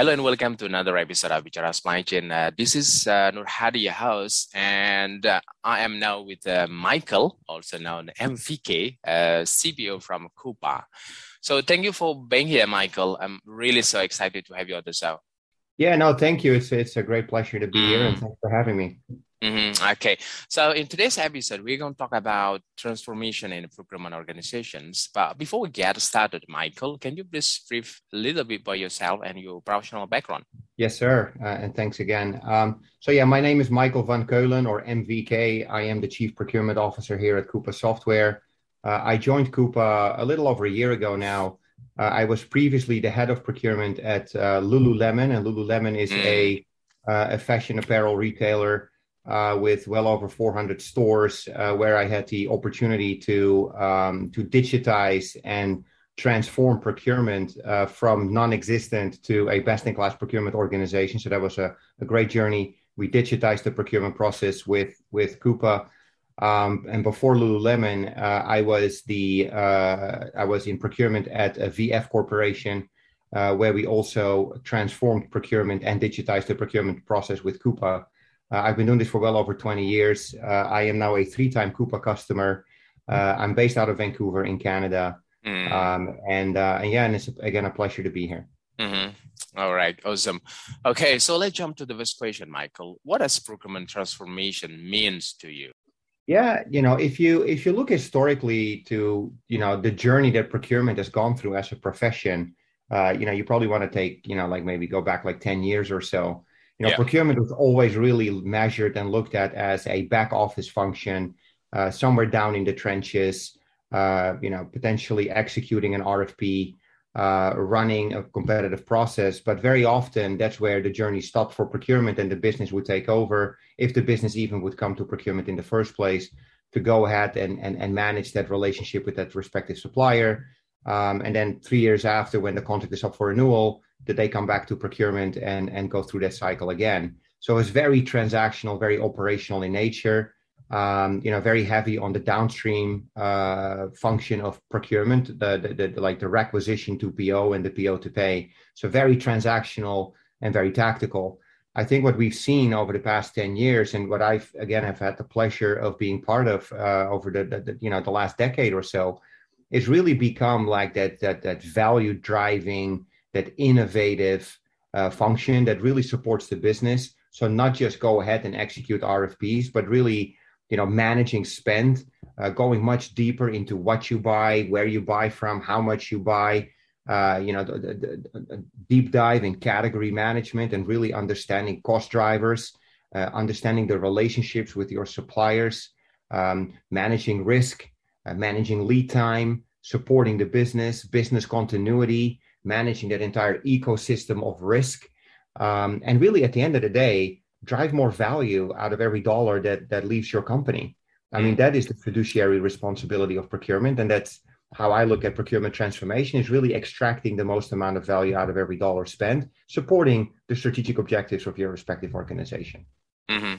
Hello and welcome to another episode of Bicara Chain. Uh, this is uh, Nur Hadi, your host, and uh, I am now with uh, Michael, also known as MVK, uh, CPO from Coupa. So thank you for being here, Michael. I'm really so excited to have you on the show. Yeah, no, thank you. It's it's a great pleasure to be here, and mm. thanks for having me. Mm-hmm. Okay, so in today's episode, we're going to talk about transformation in procurement organizations. But before we get started, Michael, can you please brief a little bit about yourself and your professional background? Yes, sir, uh, and thanks again. Um, so yeah, my name is Michael van Keulen, or MVK. I am the Chief Procurement Officer here at Coupa Software. Uh, I joined Coupa a little over a year ago now. Uh, I was previously the head of procurement at uh, Lululemon, and Lululemon is mm. a, uh, a fashion apparel retailer uh, with well over 400 stores, uh, where I had the opportunity to um, to digitize and transform procurement uh, from non-existent to a best-in-class procurement organization. So that was a, a great journey. We digitized the procurement process with with Coupa. Um, and before Lululemon, uh, I was the uh, I was in procurement at a VF Corporation, uh, where we also transformed procurement and digitized the procurement process with Coupa. Uh, I've been doing this for well over 20 years. Uh, I am now a three-time Coupa customer. Uh, I'm based out of Vancouver in Canada. Mm. Um, and, and yeah, and it's again a pleasure to be here. Mm-hmm. All right, awesome. Okay, so let's jump to the first question, Michael. What does procurement transformation means to you? Yeah, you know, if you if you look historically to you know the journey that procurement has gone through as a profession, uh, you know, you probably want to take you know like maybe go back like ten years or so. You know, yeah. procurement was always really measured and looked at as a back office function, uh, somewhere down in the trenches. Uh, you know, potentially executing an RFP, uh, running a competitive process. But very often, that's where the journey stopped for procurement, and the business would take over if the business even would come to procurement in the first place to go ahead and and, and manage that relationship with that respective supplier. Um, and then three years after, when the contract is up for renewal, that they come back to procurement and, and go through that cycle again. So it's very transactional, very operational in nature. Um, you know, very heavy on the downstream uh, function of procurement, the, the, the, like the requisition to PO and the PO to pay. So very transactional and very tactical. I think what we've seen over the past 10 years and what I've again have had the pleasure of being part of uh, over the, the, you know the last decade or so is really become like that that that value driving that innovative uh, function that really supports the business. So not just go ahead and execute RFPs, but really, you know, managing spend, uh, going much deeper into what you buy, where you buy from, how much you buy. Uh, you know, the, the, the deep dive in category management and really understanding cost drivers, uh, understanding the relationships with your suppliers, um, managing risk, uh, managing lead time, supporting the business, business continuity, managing that entire ecosystem of risk. Um, and really, at the end of the day, drive more value out of every dollar that, that leaves your company. I mean, that is the fiduciary responsibility of procurement. And that's how I look at procurement transformation is really extracting the most amount of value out of every dollar spent, supporting the strategic objectives of your respective organization. Mm-hmm.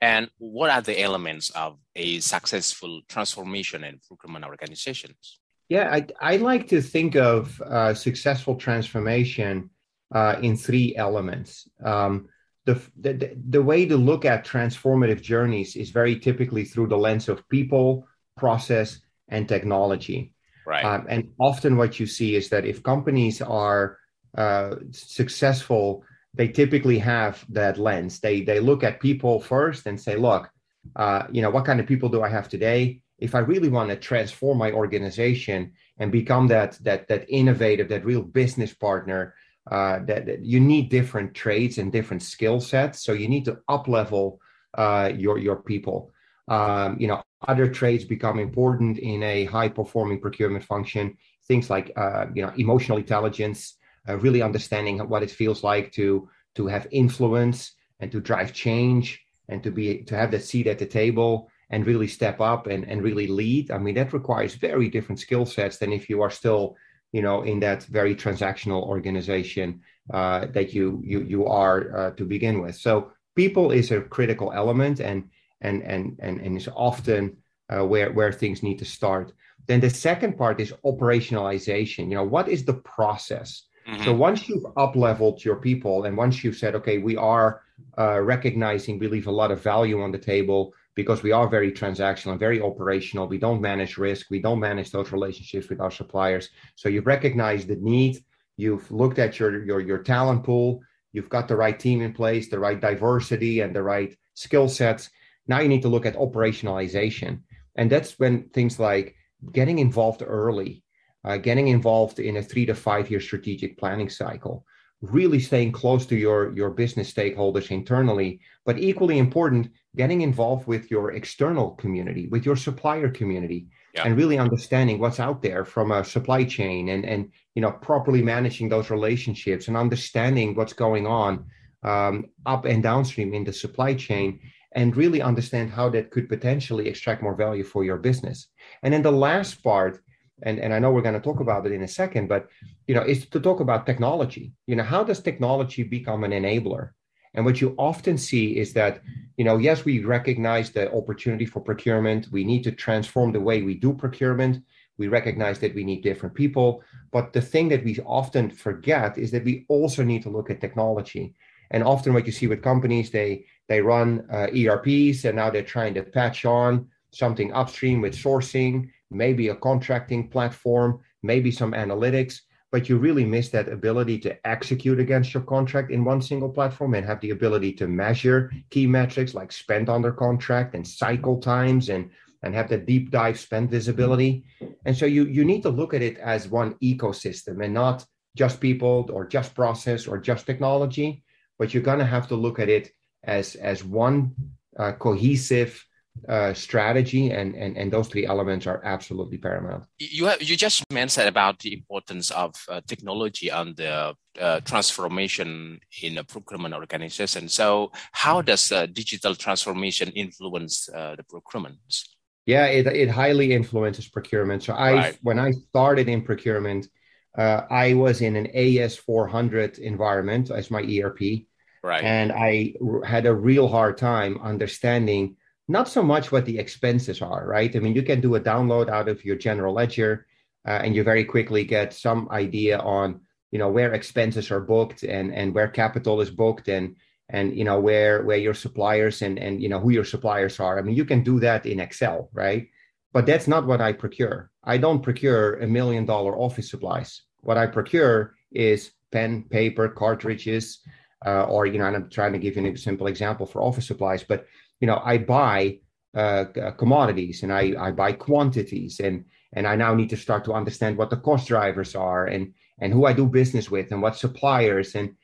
And what are the elements of a successful transformation in procurement organizations? Yeah, I, I like to think of uh, successful transformation uh, in three elements. Um, the, the, the way to look at transformative journeys is very typically through the lens of people, process, and technology. Right. Um, and often what you see is that if companies are uh, successful, they typically have that lens. They they look at people first and say, look, uh, you know, what kind of people do I have today? If I really want to transform my organization and become that that that innovative, that real business partner, uh, that, that, you need different traits and different skill sets. So you need to up level uh, your your people. Um, you know, other traits become important in a high performing procurement function. Things like uh, you know emotional intelligence, uh, really understanding what it feels like to to have influence and to drive change and to be to have that seat at the table and really step up and, and really lead. I mean, that requires very different skill sets than if you are still, you know, in that very transactional organization uh, that you you you are uh, to begin with. So people is a critical element and and and and, and is often uh, where where things need to start. Then the second part is operationalization. You know, what is the process? Mm-hmm. So once you've up leveled your people and once you've said, okay, we are uh, recognizing we leave a lot of value on the table because we are very transactional and very operational. We don't manage risk. We don't manage those relationships with our suppliers. So you've recognized the need. You've looked at your, your, your talent pool. You've got the right team in place, the right diversity and the right skill sets. Now you need to look at operationalization. And that's when things like getting involved early, uh, getting involved in a three to five year strategic planning cycle, really staying close to your, your business stakeholders internally, but equally important, getting involved with your external community, with your supplier community, yeah. and really understanding what's out there from a supply chain and, and you know properly managing those relationships and understanding what's going on um, up and downstream in the supply chain and really understand how that could potentially extract more value for your business. And then the last part and, and I know we're going to talk about it in a second, but you know, is to talk about technology. You know, how does technology become an enabler? And what you often see is that, you know, yes, we recognize the opportunity for procurement. We need to transform the way we do procurement. We recognize that we need different people. But the thing that we often forget is that we also need to look at technology. And often what you see with companies, they they run uh, ERPs and now they're trying to patch on something upstream with sourcing maybe a contracting platform, maybe some analytics, but you really miss that ability to execute against your contract in one single platform and have the ability to measure key metrics like spend under contract and cycle times and and have the deep dive spend visibility. And so you you need to look at it as one ecosystem and not just people or just process or just technology, but you're going to have to look at it as as one uh, cohesive uh, strategy and, and and those three elements are absolutely paramount. You have, you just mentioned about the importance of uh, technology and the uh, transformation in a procurement organization. So, how does digital transformation influence uh, the procurement? Yeah, it, it highly influences procurement. So, I right. when I started in procurement, uh, I was in an AS 400 environment as my ERP, right, and I had a real hard time understanding not so much what the expenses are, right? I mean, you can do a download out of your general ledger, uh, and you very quickly get some idea on you know where expenses are booked and and where capital is booked and and you know where where your suppliers and and you know who your suppliers are. I mean, you can do that in Excel, right? But that's not what I procure. I don't procure a million dollar office supplies. What I procure is pen, paper, cartridges, uh, or you know, and I'm trying to give you a simple example for office supplies, but you know, I buy uh, commodities and I, I buy quantities and and I now need to start to understand what the cost drivers are and and who I do business with and what suppliers and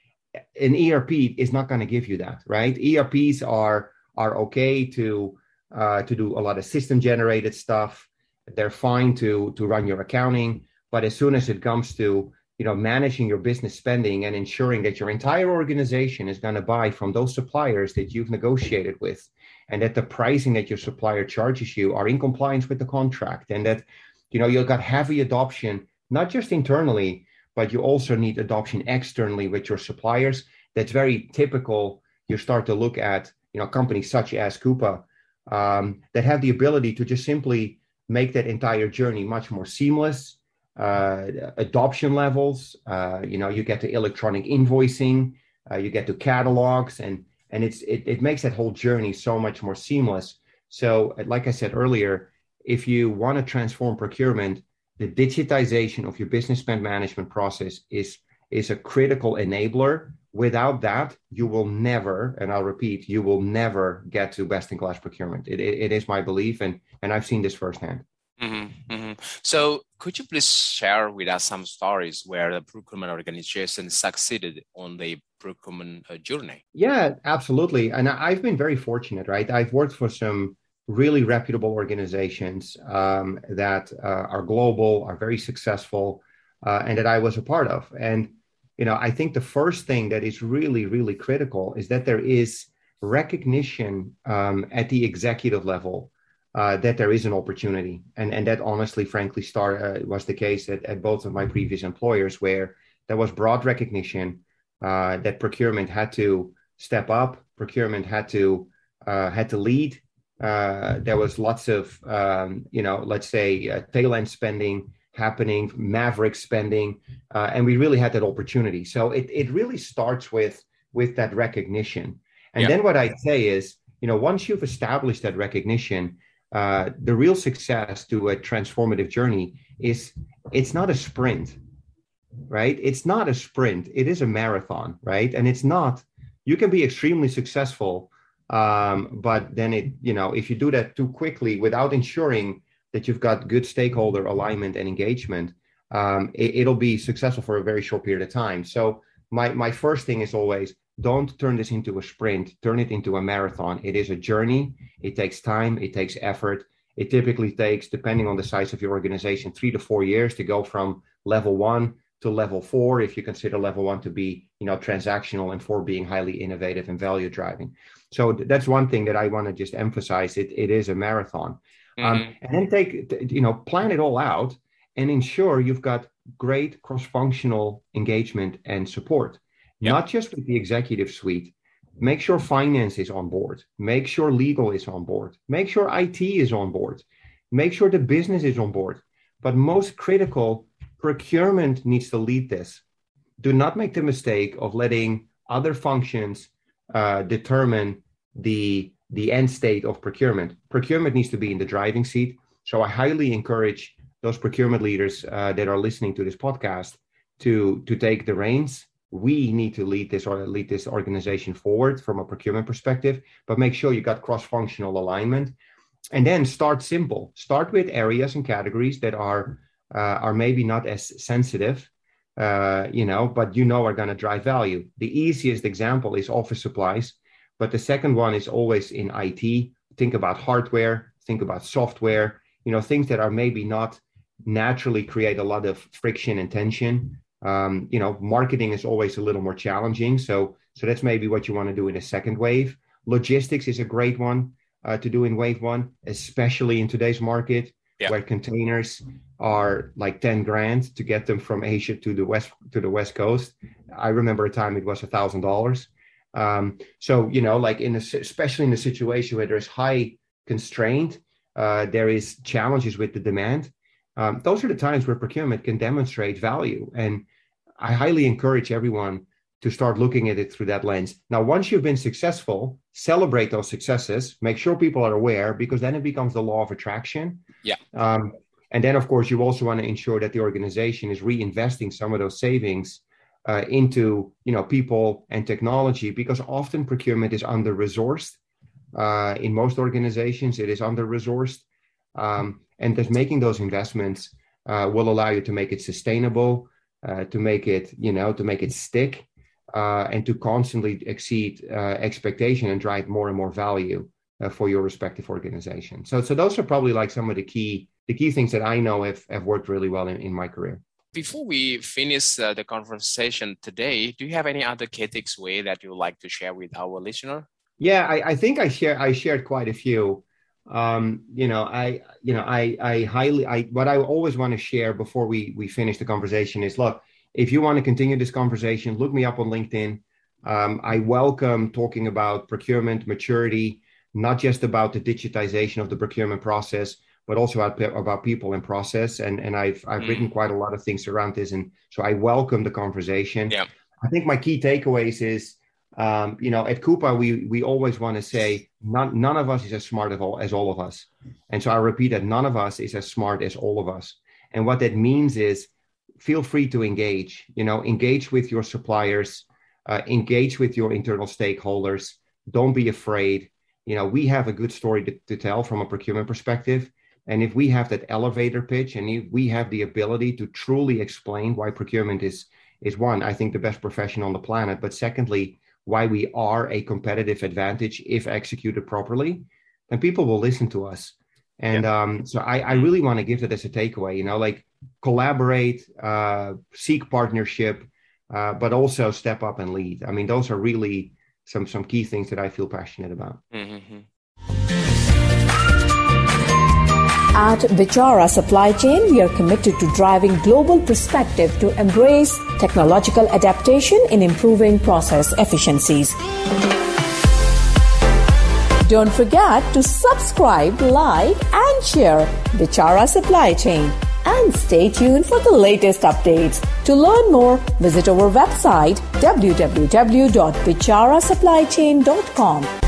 an ERP is not going to give you that, right? ERPs are are okay to uh, to do a lot of system generated stuff. They're fine to to run your accounting, but as soon as it comes to you know managing your business spending and ensuring that your entire organization is going to buy from those suppliers that you've negotiated with and that the pricing that your supplier charges you are in compliance with the contract and that you know you've got heavy adoption not just internally but you also need adoption externally with your suppliers. That's very typical. You start to look at you know companies such as coupa um, that have the ability to just simply make that entire journey much more seamless adoption levels. Uh, you know you get to electronic invoicing uh, you get to catalogs and and it's it, it makes that whole journey so much more seamless. So like i said earlier if you want to transform procurement the digitization of your business spend management process is is a critical enabler. Without that you will never and i'll repeat you will never get to best in class procurement. It, it, it is my belief and and i've seen this firsthand Mm-hmm, mm-hmm. So, could you please share with us some stories where the procurement organization succeeded on the procurement uh, journey? Yeah, absolutely. And I've been very fortunate, right? I've worked for some really reputable organizations um, that uh, are global, are very successful, uh, and that I was a part of. And you know, I think the first thing that is really, really critical is that there is recognition um, at the executive level uh, that there is an opportunity, and and that honestly, frankly, start uh, was the case at, at both of my previous employers, where there was broad recognition uh, that procurement had to step up, procurement had to uh, had to lead. Uh, there was lots of um, you know, let's say uh, tail end spending happening, maverick spending, uh, and we really had that opportunity. So it it really starts with with that recognition. And yeah. then what I say is, you know, once you've established that recognition, uh, the real success to a transformative journey is it's not a sprint, right? It's not a sprint. It is a marathon, right? And it's not. You can be extremely successful, um, but then it, you know, if you do that too quickly without ensuring that you've got good stakeholder alignment and engagement, um, it, will be successful for a very short period of time. So my my first thing is always don't turn this into a sprint. Turn it into a marathon. It is a journey. It takes time. It takes effort. It typically takes, depending on the size of your organization, three to four years to go from level one to level four. If you consider level one to be, you know, transactional and four being highly innovative and value driving. So that's one thing that I want to just emphasize. It it is a marathon. Um, mm-hmm. Um, and then take, you know, plan it all out and ensure you've got great cross functional engagement and support, yep. not just with the executive suite. Make sure finance is on board. Make sure legal is on board. Make sure IT is on board. Make sure the business is on board. But most critical, procurement needs to lead this. Do not make the mistake of letting other functions uh, determine the the end state of procurement. Procurement needs to be in the driving seat. So I highly encourage those procurement leaders uh, that are listening to this podcast to to take the reins. We need to lead this or lead this organization forward from a procurement perspective, but make sure you got cross-functional alignment, and then start simple. Start with areas and categories that are uh, are maybe not as sensitive, uh, you know, but you know are going to drive value. The easiest example is office supplies but the second one is always in IT. Think about hardware, think about software, you know, things that are maybe not naturally create a lot of friction and tension. Um, you know, marketing is always a little more challenging. So, so that's maybe what you want to do in a second wave. Logistics is a great one uh, to do in wave one, especially in today's market yeah. where containers are like 10 grand to get them from Asia to the west to the west coast. I remember a time it was a thousand dollars. Um, so you know, like in a, especially in a situation where there's high constraint, uh, there is challenges with the demand. Um, those are the times where procurement can demonstrate value, and I highly encourage everyone to start looking at it through that lens. Now, once you've been successful, celebrate those successes. Make sure people are aware, because then it becomes the law of attraction. Yeah. Um, and then, of course, you also want to ensure that the organization is reinvesting some of those savings uh, into you know people and technology because often procurement is under resourced uh, in most organizations it is under resourced um, and just making those investments uh, will allow you to make it sustainable uh, to make it you know to make it stick uh, and to constantly exceed uh, expectation and drive more and more value for your respective organization so so those are probably like some of the key the key things that i know have, have worked really well in, in my career before we finish uh, the conversation today, do you have any other key way that you would like to share with our listener? Yeah, I, I think I share I shared quite a few. Um, you know, I you know I I highly I what I always want to share before we we finish the conversation is look if you want to continue this conversation, look me up on LinkedIn. Um, I welcome talking about procurement maturity, not just about the digitization of the procurement process, but also about, about people and process. And and I've I've mm. written quite a lot of things around this, and so I welcome the conversation. Yeah. I think my key takeaways is, um, you know, at Coupa we we always want to say none none of us is as smart as all as all of us, and so I repeat that none of us is as smart as all of us. And what that means is, feel free to engage. You know, engage with your suppliers, uh, engage with your internal stakeholders. Don't be afraid. You know, we have a good story to, to tell from a procurement perspective and if we have that elevator pitch and if we have the ability to truly explain why procurement is, is one, I think the best profession on the planet, but secondly, why we are a competitive advantage if executed properly, then people will listen to us. And yeah. um, so I, I really want to give that as a takeaway, you know, like collaborate, uh, seek partnership, uh, but also step up and lead. I mean, those are really some some key things that I feel passionate about. Mm-hmm. At Bicara Supply Chain, we are committed to driving global perspective to embrace technological adaptation in improving process efficiencies. Don't forget to subscribe, like, and share Bicara Supply Chain. And stay tuned for the latest updates. To learn more, visit our website www.bicharasupplychain.com.